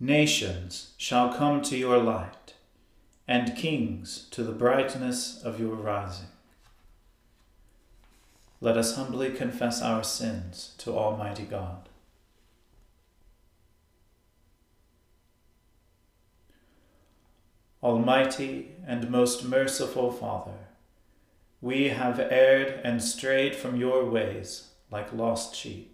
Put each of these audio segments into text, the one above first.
Nations shall come to your light, and kings to the brightness of your rising. Let us humbly confess our sins to Almighty God. Almighty and most merciful Father, we have erred and strayed from your ways like lost sheep.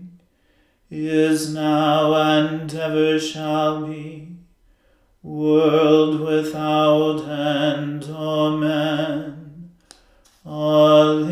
is now, and ever shall be, world without end. Amen. Alleluia.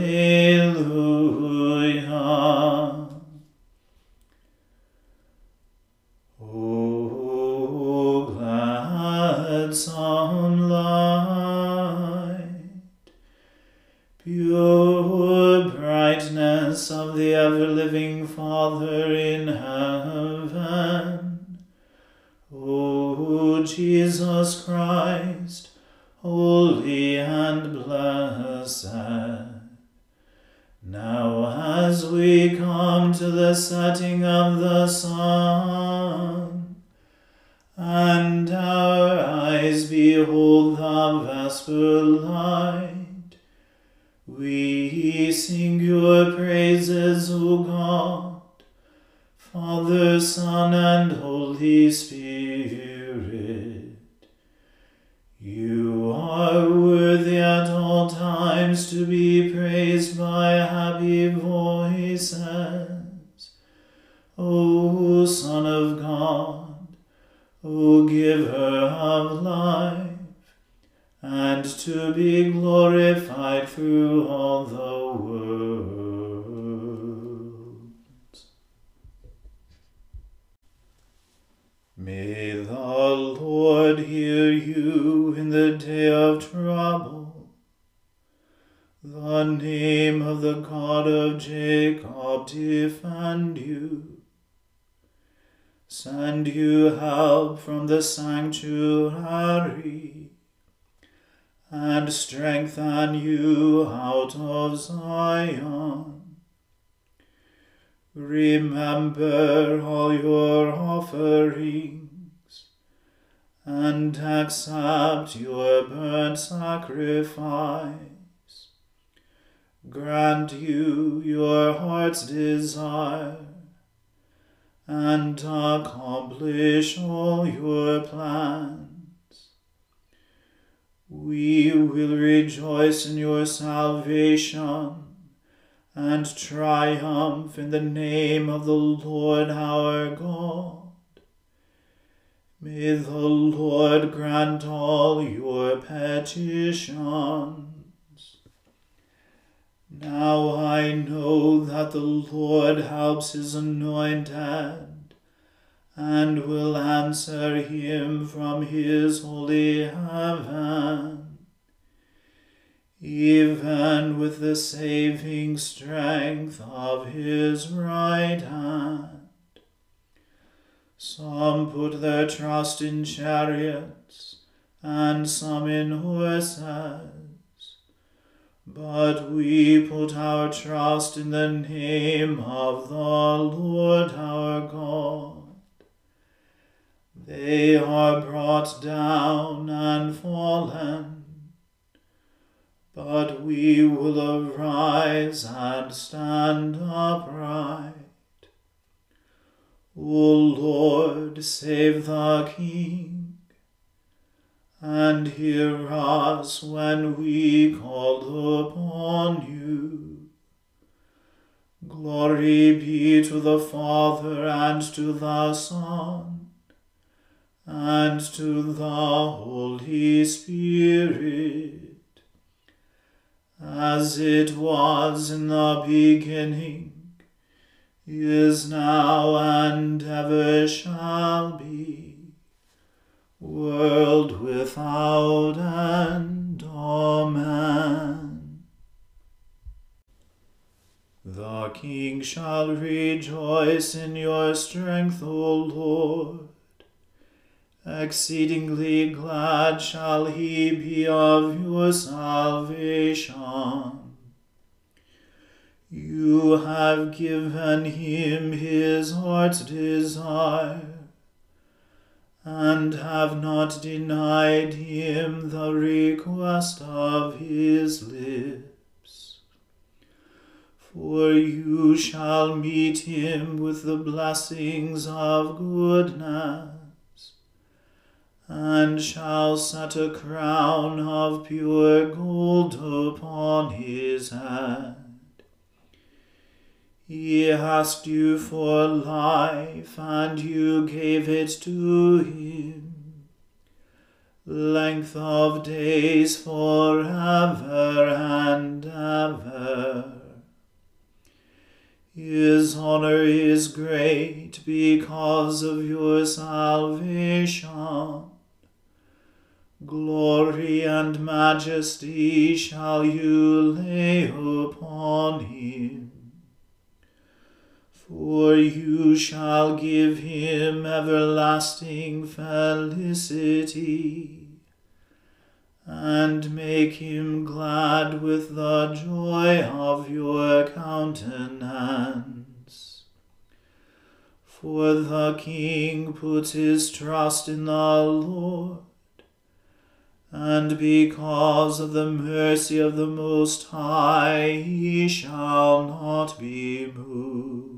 Praised by happy voices. O Son of God, O Giver of life, and to be glorified through all the world. May the Lord hear you in the day of trouble. The name of the God of Jacob defend you. Send you help from the sanctuary and strengthen you out of Zion. Remember all your offerings, and accept your burnt sacrifice. Grant you your heart's desire, and accomplish all your plans. We will rejoice in your salvation and triumph in the name of the Lord our God. May the Lord grant all your petitions. Now I know that the Lord helps his anointed and will answer him from his holy heaven, even with the saving strength of his right hand. Some put their trust in chariots, and some in horses but we put our trust in the name of the Lord our God. They are brought down and fallen, but we will arise and stand upright. O Lord, save the King and hear us when we call upon you. Glory be to the Father and to the Son and to the Holy Spirit, as it was in the beginning, is now, and ever shall be world without end. Amen. The King shall rejoice in your strength, O Lord. Exceedingly glad shall he be of your salvation. You have given him his heart's desire and have not denied him the request of his lips. For you shall meet him with the blessings of goodness, and shall set a crown of pure gold upon his head. He asked you for life, and you gave it to him. Length of days forever and ever. His honor is great because of your salvation. Glory and majesty shall you lay upon him for you shall give him everlasting felicity, and make him glad with the joy of your countenance. For the king puts his trust in the Lord, and because of the mercy of the Most High he shall not be moved.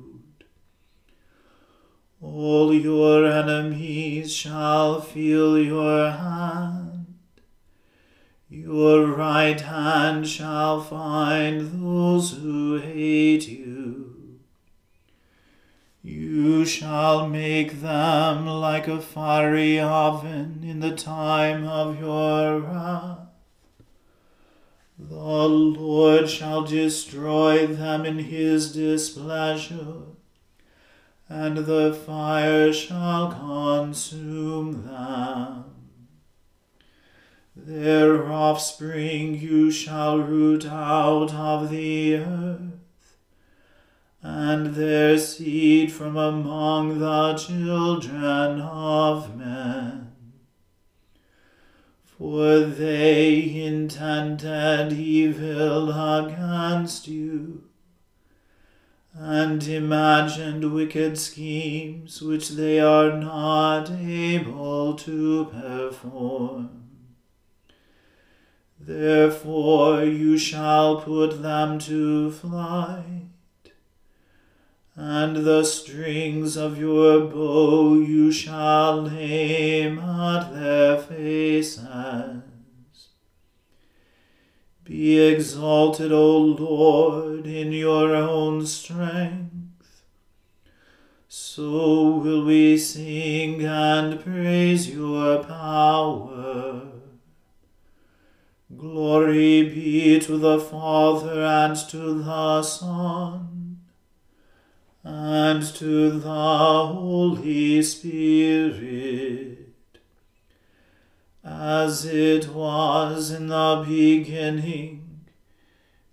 All your enemies shall feel your hand. Your right hand shall find those who hate you. You shall make them like a fiery oven in the time of your wrath. The Lord shall destroy them in his displeasure and the fire shall consume them. Their offspring you shall root out of the earth, and their seed from among the children of men. For they intended evil against you and imagined wicked schemes which they are not able to perform. Therefore you shall put them to flight, and the strings of your bow you shall aim at their faces. Be exalted, O Lord, in your own strength. So will we sing and praise your power. Glory be to the Father and to the Son and to the Holy Spirit, as it was in the beginning,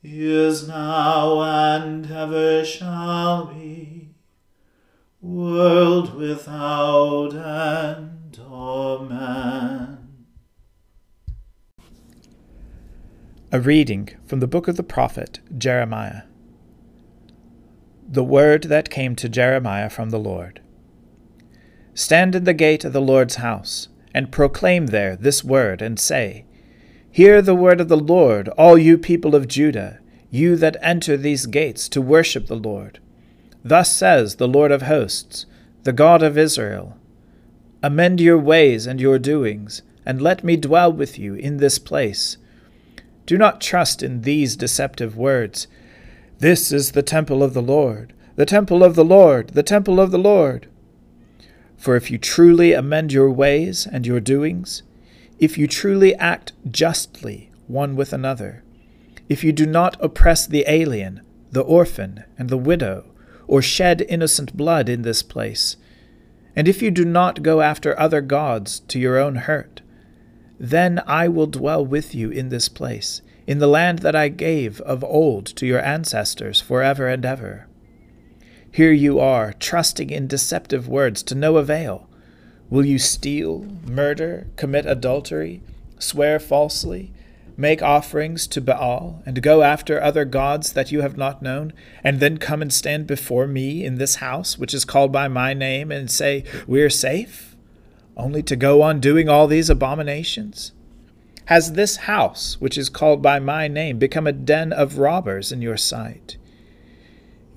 is now, and ever shall be, world without end. Amen. A reading from the book of the prophet Jeremiah. The word that came to Jeremiah from the Lord. Stand in the gate of the Lord's house, and proclaim there this word, and say, Hear the word of the Lord, all you people of Judah, you that enter these gates to worship the Lord. Thus says the Lord of hosts, the God of Israel Amend your ways and your doings, and let me dwell with you in this place. Do not trust in these deceptive words this is the temple of the Lord, the temple of the Lord, the temple of the Lord. For if you truly amend your ways and your doings, if you truly act justly one with another, if you do not oppress the alien, the orphan, and the widow, or shed innocent blood in this place, and if you do not go after other gods to your own hurt, then I will dwell with you in this place, in the land that I gave of old to your ancestors forever and ever. Here you are, trusting in deceptive words to no avail. Will you steal, murder, commit adultery, swear falsely, make offerings to Baal, and go after other gods that you have not known, and then come and stand before me in this house, which is called by my name, and say, We're safe? Only to go on doing all these abominations? Has this house, which is called by my name, become a den of robbers in your sight?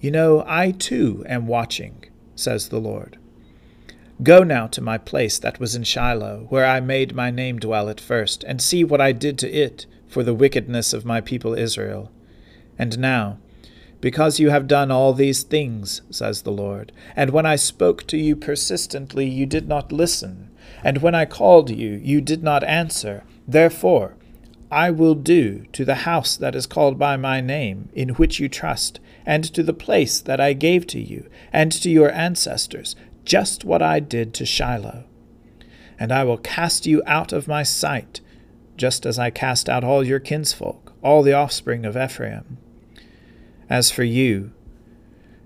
You know, I too am watching, says the Lord. Go now to my place that was in Shiloh, where I made my name dwell at first, and see what I did to it for the wickedness of my people Israel. And now, because you have done all these things, says the Lord, and when I spoke to you persistently, you did not listen, and when I called you, you did not answer, Therefore, I will do to the house that is called by my name, in which you trust, and to the place that I gave to you, and to your ancestors, just what I did to Shiloh. And I will cast you out of my sight, just as I cast out all your kinsfolk, all the offspring of Ephraim. As for you,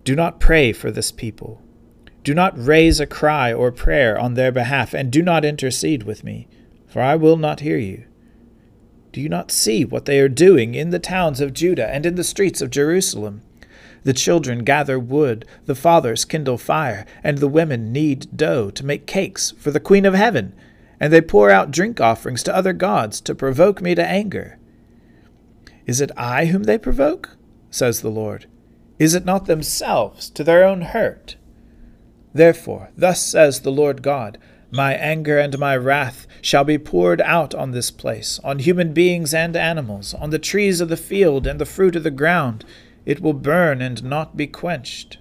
do not pray for this people. Do not raise a cry or prayer on their behalf, and do not intercede with me for I will not hear you. Do you not see what they are doing in the towns of Judah and in the streets of Jerusalem? The children gather wood, the fathers kindle fire, and the women knead dough to make cakes for the Queen of Heaven, and they pour out drink offerings to other gods to provoke me to anger. Is it I whom they provoke? says the Lord. Is it not themselves to their own hurt? Therefore, thus says the Lord God my anger and my wrath shall be poured out on this place, on human beings and animals, on the trees of the field and the fruit of the ground. It will burn and not be quenched.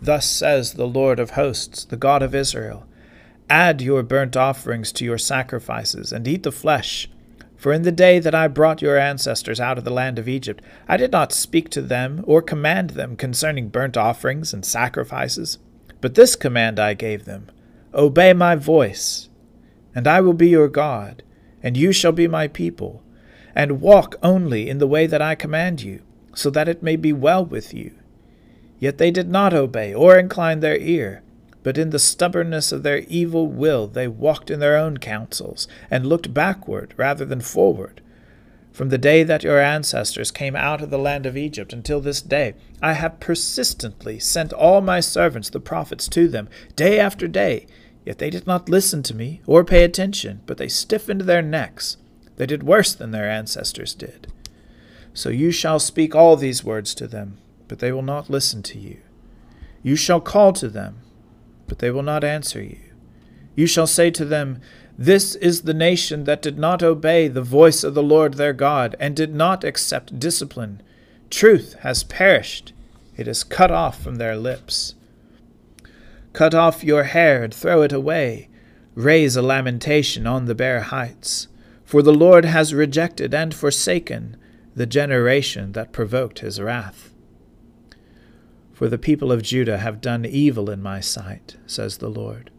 Thus says the Lord of hosts, the God of Israel Add your burnt offerings to your sacrifices, and eat the flesh. For in the day that I brought your ancestors out of the land of Egypt, I did not speak to them or command them concerning burnt offerings and sacrifices. But this command I gave them Obey my voice, and I will be your God, and you shall be my people, and walk only in the way that I command you, so that it may be well with you. Yet they did not obey or incline their ear, but in the stubbornness of their evil will they walked in their own counsels, and looked backward rather than forward. From the day that your ancestors came out of the land of Egypt until this day, I have persistently sent all my servants the prophets to them, day after day, Yet they did not listen to me or pay attention, but they stiffened their necks. They did worse than their ancestors did. So you shall speak all these words to them, but they will not listen to you. You shall call to them, but they will not answer you. You shall say to them, This is the nation that did not obey the voice of the Lord their God, and did not accept discipline. Truth has perished, it is cut off from their lips. Cut off your hair and throw it away. Raise a lamentation on the bare heights. For the Lord has rejected and forsaken the generation that provoked his wrath. For the people of Judah have done evil in my sight, says the Lord.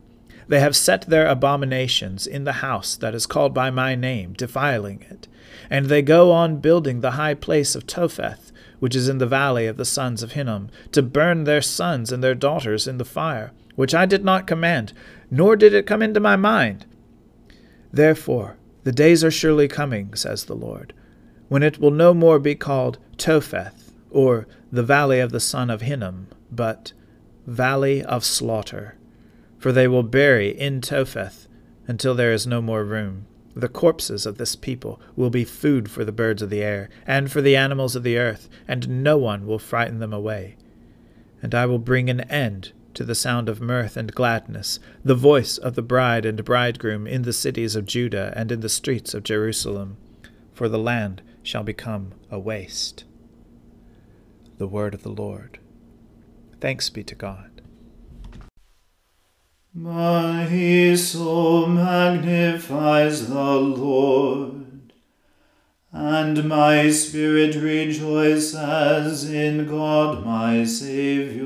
They have set their abominations in the house that is called by my name, defiling it. And they go on building the high place of Topheth, which is in the valley of the sons of Hinnom, to burn their sons and their daughters in the fire, which I did not command, nor did it come into my mind. Therefore, the days are surely coming, says the Lord, when it will no more be called Topheth, or the valley of the son of Hinnom, but valley of slaughter. For they will bury in Topheth until there is no more room. The corpses of this people will be food for the birds of the air, and for the animals of the earth, and no one will frighten them away. And I will bring an end to the sound of mirth and gladness, the voice of the bride and bridegroom in the cities of Judah and in the streets of Jerusalem, for the land shall become a waste. The word of the Lord. Thanks be to God. My soul magnifies the Lord, and my spirit rejoices in God my Saviour.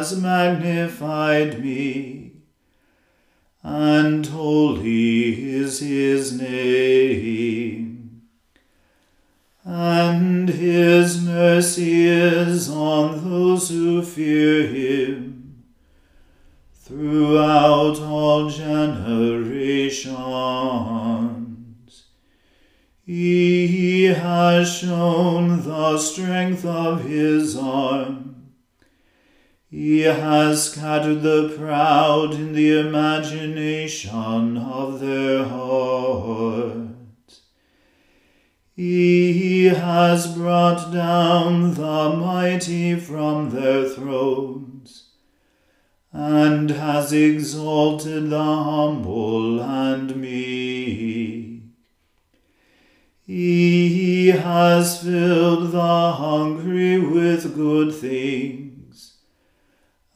has magnified me, scattered the proud in the imagination of their heart. He has brought down the mighty from their thrones, and has exalted the humble and meek. He has filled the hungry with good things,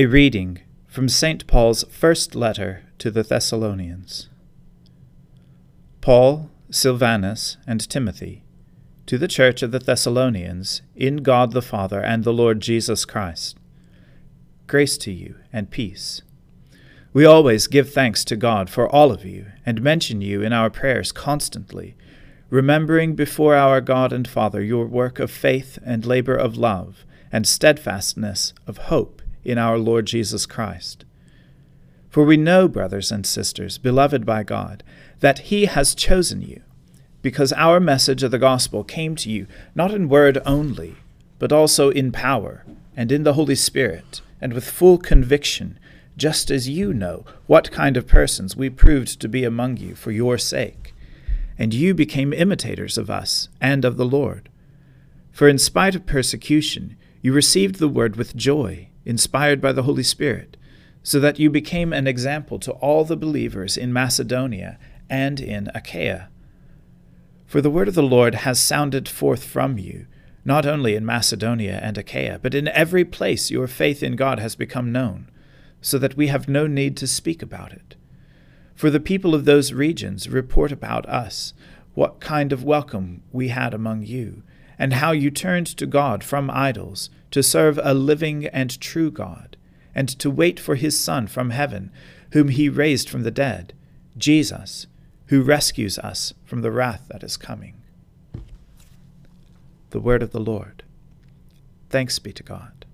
A reading from St. Paul's first letter to the Thessalonians. Paul, Silvanus, and Timothy, to the church of the Thessalonians, in God the Father and the Lord Jesus Christ. Grace to you and peace. We always give thanks to God for all of you, and mention you in our prayers constantly, remembering before our God and Father your work of faith and labor of love, and steadfastness of hope in our Lord Jesus Christ for we know, brothers and sisters, beloved by God, that He has chosen you, because our message of the gospel came to you not in word only, but also in power, and in the Holy Spirit, and with full conviction, just as you know what kind of persons we proved to be among you for your sake. And you became imitators of us and of the Lord. For in spite of persecution, you received the word with joy, inspired by the Holy Spirit so that you became an example to all the believers in Macedonia and in Achaia. For the word of the Lord has sounded forth from you, not only in Macedonia and Achaia, but in every place your faith in God has become known, so that we have no need to speak about it. For the people of those regions report about us what kind of welcome we had among you, and how you turned to God from idols to serve a living and true God, and to wait for his Son from heaven, whom he raised from the dead, Jesus, who rescues us from the wrath that is coming. The word of the Lord. Thanks be to God.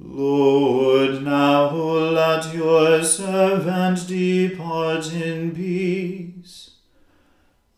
Lord, now let your servant depart in peace,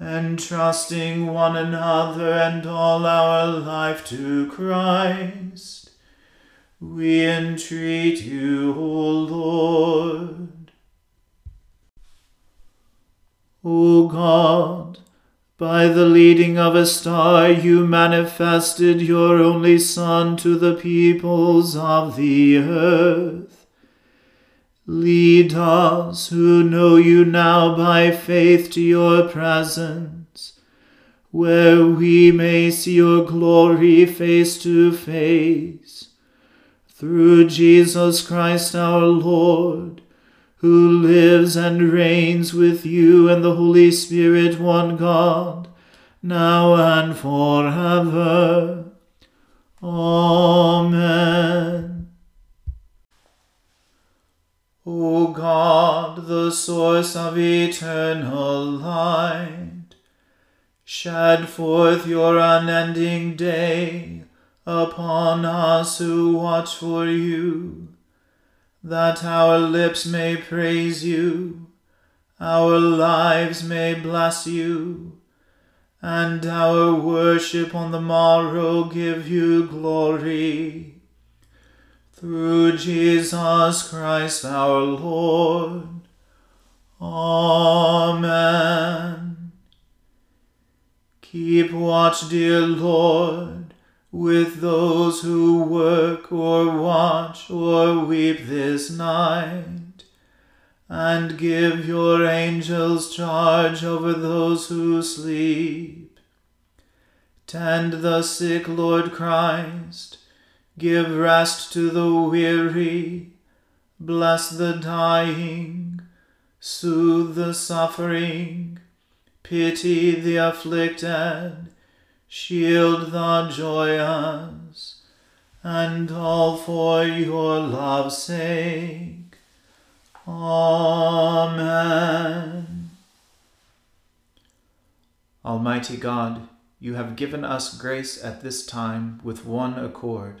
entrusting one another and all our life to Christ, we entreat you, O Lord. O God, by the leading of a star, you manifested your only Son to the peoples of the earth. Lead us who know you now by faith to your presence, where we may see your glory face to face. Through Jesus Christ our Lord, who lives and reigns with you and the Holy Spirit, one God, now and forever. Amen. O God, the source of eternal light, shed forth your unending day upon us who watch for you, that our lips may praise you, our lives may bless you, and our worship on the morrow give you glory through Jesus Christ our Lord. Amen. Keep watch, dear Lord, with those who work or watch or weep this night, and give your angels charge over those who sleep. Tend the sick, Lord Christ Give rest to the weary, bless the dying, soothe the suffering, pity the afflicted, shield the joyous, and all for your love's sake. Amen. Almighty God, you have given us grace at this time with one accord